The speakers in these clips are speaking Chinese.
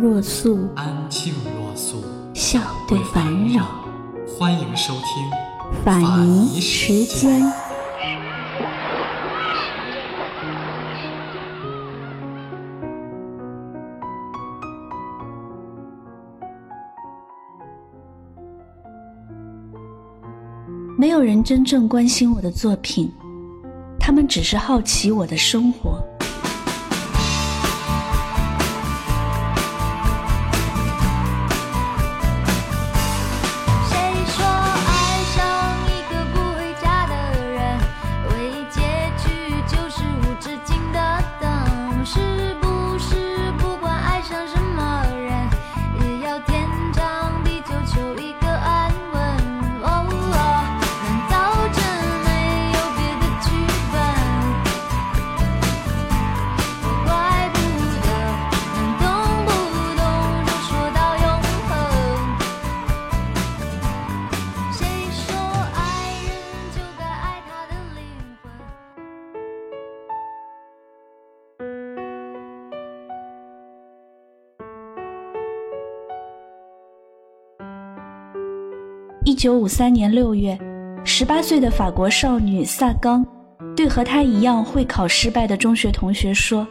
若素，安静若素，笑对烦扰。欢迎收听法尼时间。没有人真正关心我的作品，他们只是好奇我的生活。九五三年六月，十八岁的法国少女萨冈对和她一样会考失败的中学同学说：“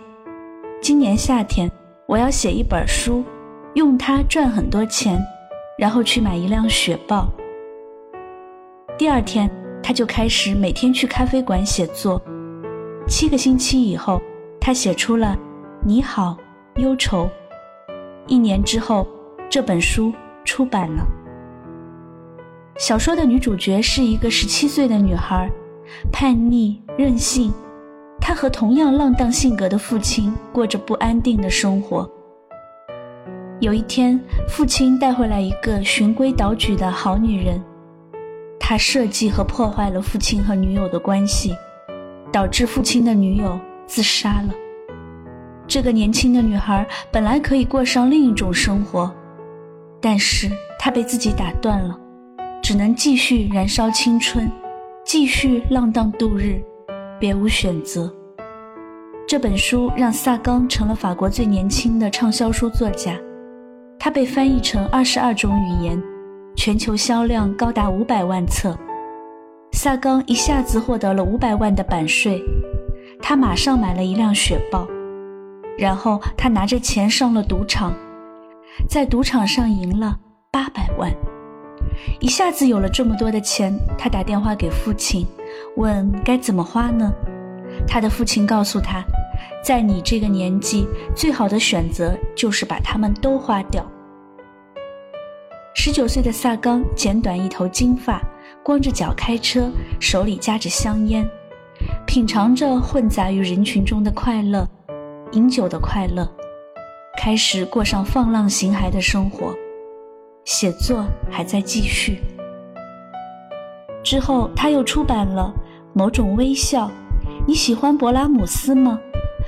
今年夏天，我要写一本书，用它赚很多钱，然后去买一辆雪豹。”第二天，他就开始每天去咖啡馆写作。七个星期以后，他写出了《你好，忧愁》。一年之后，这本书出版了。小说的女主角是一个十七岁的女孩，叛逆任性。她和同样浪荡性格的父亲过着不安定的生活。有一天，父亲带回来一个循规蹈矩的好女人，他设计和破坏了父亲和女友的关系，导致父亲的女友自杀了。这个年轻的女孩本来可以过上另一种生活，但是她被自己打断了。只能继续燃烧青春，继续浪荡度日，别无选择。这本书让萨冈成了法国最年轻的畅销书作家，他被翻译成二十二种语言，全球销量高达五百万册。萨冈一下子获得了五百万的版税，他马上买了一辆雪豹，然后他拿着钱上了赌场，在赌场上赢了八百万。一下子有了这么多的钱，他打电话给父亲，问该怎么花呢？他的父亲告诉他，在你这个年纪，最好的选择就是把它们都花掉。十九岁的萨冈剪短一头金发，光着脚开车，手里夹着香烟，品尝着混杂于人群中的快乐，饮酒的快乐，开始过上放浪形骸的生活。写作还在继续。之后，他又出版了《某种微笑》《你喜欢勃拉姆斯吗》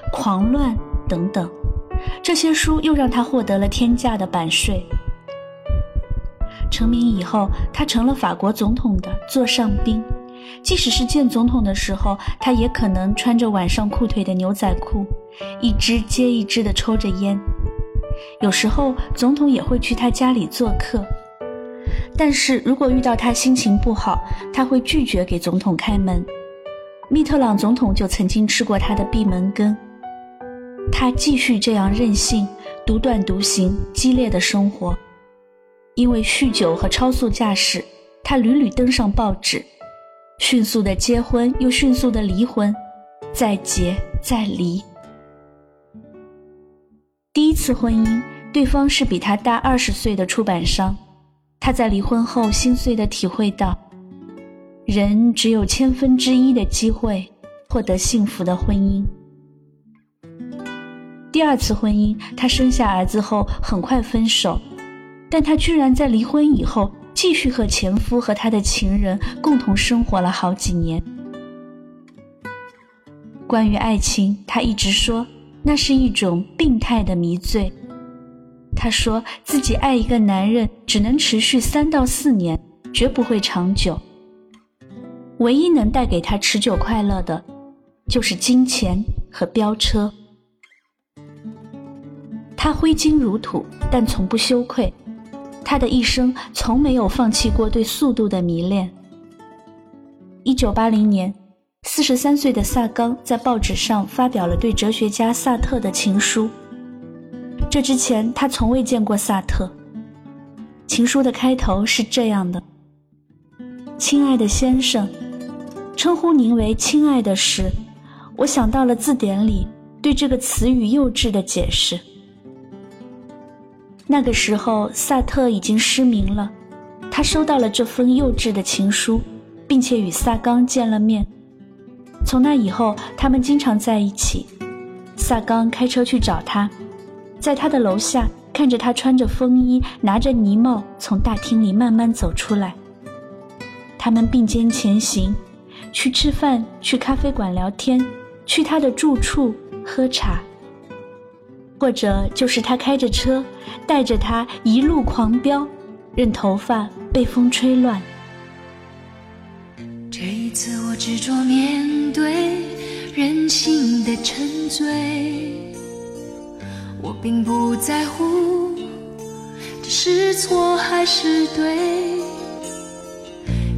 《狂乱》等等，这些书又让他获得了天价的版税。成名以后，他成了法国总统的座上宾，即使是见总统的时候，他也可能穿着晚上裤腿的牛仔裤，一支接一支地抽着烟。有时候，总统也会去他家里做客，但是如果遇到他心情不好，他会拒绝给总统开门。密特朗总统就曾经吃过他的闭门羹。他继续这样任性、独断独行、激烈的生活，因为酗酒和超速驾驶，他屡屡登上报纸，迅速的结婚又迅速的离婚，再结再离。第一次婚姻，对方是比他大二十岁的出版商。他在离婚后心碎地体会到，人只有千分之一的机会获得幸福的婚姻。第二次婚姻，他生下儿子后很快分手，但她居然在离婚以后继续和前夫和他的情人共同生活了好几年。关于爱情，他一直说那是一种病态的迷醉。她说自己爱一个男人只能持续三到四年，绝不会长久。唯一能带给她持久快乐的，就是金钱和飙车。她挥金如土，但从不羞愧。她的一生从没有放弃过对速度的迷恋。一九八零年，四十三岁的萨冈在报纸上发表了对哲学家萨特的情书。这之前，他从未见过萨特。情书的开头是这样的：“亲爱的先生，称呼您为亲爱的时，我想到了字典里对这个词语幼稚的解释。那个时候，萨特已经失明了，他收到了这封幼稚的情书，并且与萨冈见了面。从那以后，他们经常在一起。萨冈开车去找他。”在他的楼下，看着他穿着风衣，拿着呢帽，从大厅里慢慢走出来。他们并肩前行，去吃饭，去咖啡馆聊天，去他的住处喝茶，或者就是他开着车，带着他一路狂飙，任头发被风吹乱。次，我执着面对人性的沉醉。我并不在乎这是错还是对，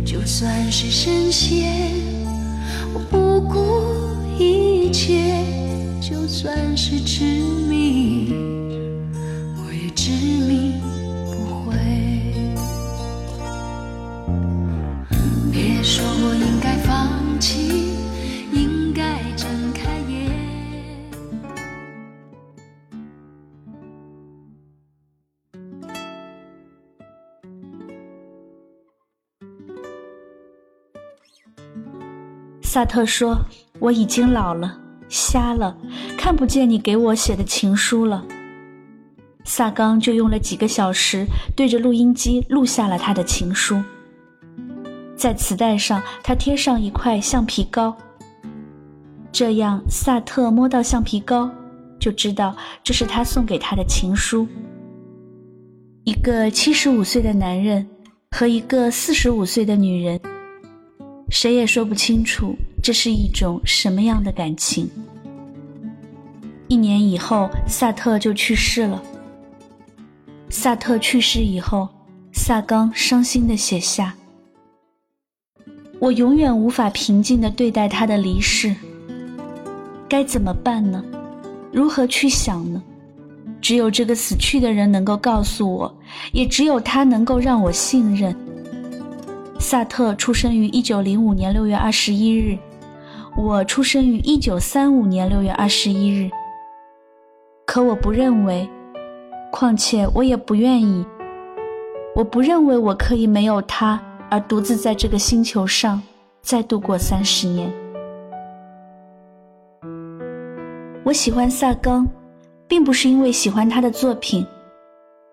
就算是深陷，我不顾一切；就算是执迷，我也执迷萨特说：“我已经老了，瞎了，看不见你给我写的情书了。”萨冈就用了几个小时对着录音机录下了他的情书。在磁带上，他贴上一块橡皮膏，这样萨特摸到橡皮膏，就知道这是他送给他的情书。一个七十五岁的男人和一个四十五岁的女人。谁也说不清楚这是一种什么样的感情。一年以后，萨特就去世了。萨特去世以后，萨冈伤心的写下：“我永远无法平静的对待他的离世。该怎么办呢？如何去想呢？只有这个死去的人能够告诉我，也只有他能够让我信任。”萨特出生于一九零五年六月二十一日，我出生于一九三五年六月二十一日。可我不认为，况且我也不愿意。我不认为我可以没有他而独自在这个星球上再度过三十年。我喜欢萨冈，并不是因为喜欢他的作品。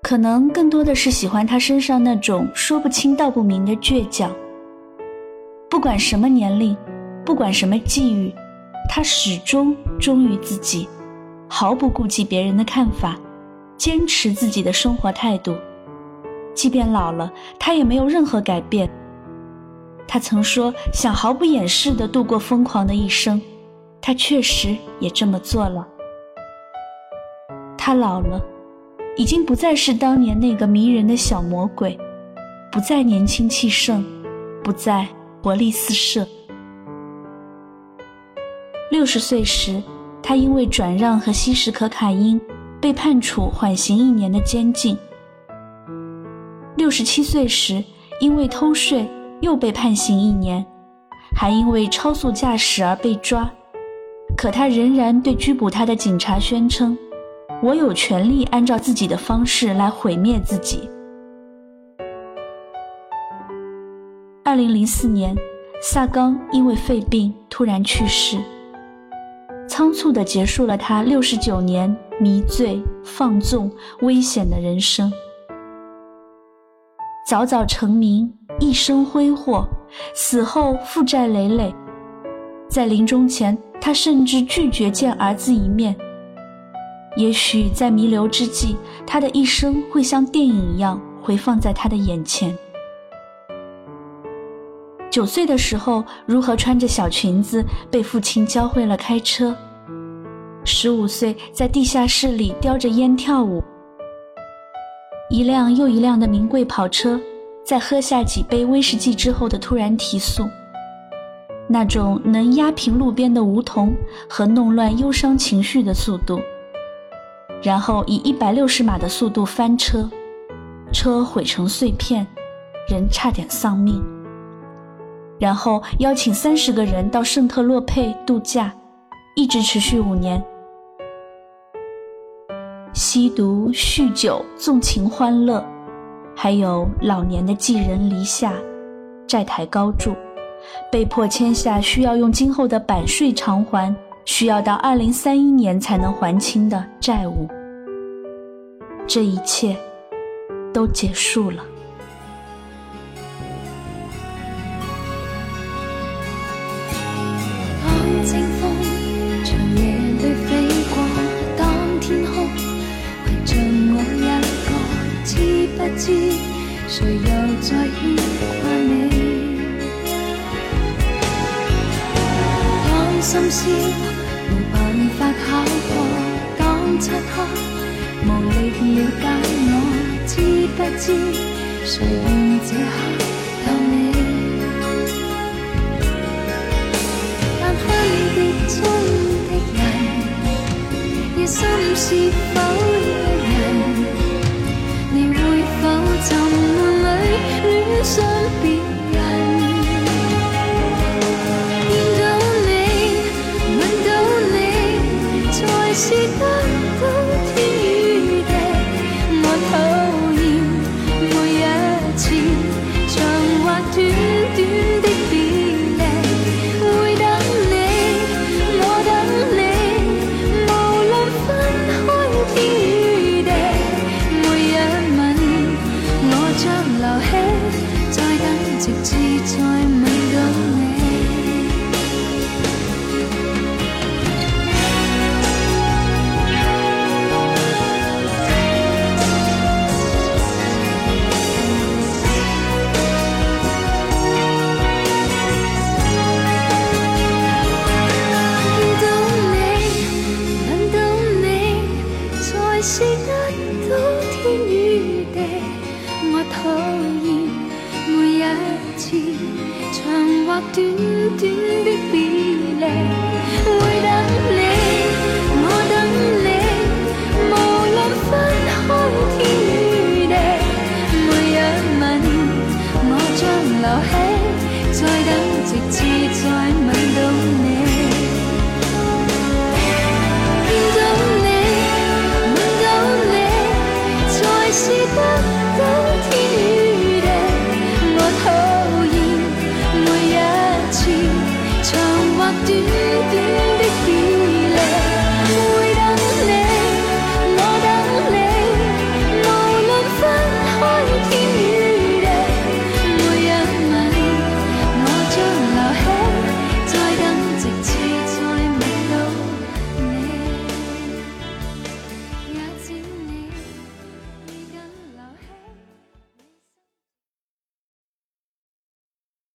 可能更多的是喜欢他身上那种说不清道不明的倔强。不管什么年龄，不管什么际遇，他始终忠于自己，毫不顾及别人的看法，坚持自己的生活态度。即便老了，他也没有任何改变。他曾说想毫不掩饰地度过疯狂的一生，他确实也这么做了。他老了。已经不再是当年那个迷人的小魔鬼，不再年轻气盛，不再活力四射。六十岁时，他因为转让和吸食可卡因，被判处缓刑一年的监禁。六十七岁时，因为偷税又被判刑一年，还因为超速驾驶而被抓。可他仍然对拘捕他的警察宣称。我有权利按照自己的方式来毁灭自己。二零零四年，萨冈因为肺病突然去世，仓促地结束了他六十九年迷醉、放纵、危险的人生。早早成名，一生挥霍，死后负债累累。在临终前，他甚至拒绝见儿子一面。也许在弥留之际，他的一生会像电影一样回放在他的眼前。九岁的时候，如何穿着小裙子被父亲教会了开车；十五岁，在地下室里叼着烟跳舞；一辆又一辆的名贵跑车，在喝下几杯威士忌之后的突然提速，那种能压平路边的梧桐和弄乱忧伤情绪的速度。然后以一百六十码的速度翻车，车毁成碎片，人差点丧命。然后邀请三十个人到圣特洛佩度假，一直持续五年。吸毒、酗酒、纵情欢乐，还有老年的寄人篱下，债台高筑，被迫签下需要用今后的版税偿还。需要到二零三一年才能还清的债务，这一切都结束了。知谁愿这刻有你？但分别中的人，夜深是否短短的别离，会等你，我等你。无论分开天与地，每一吻，我将留起，再等直至。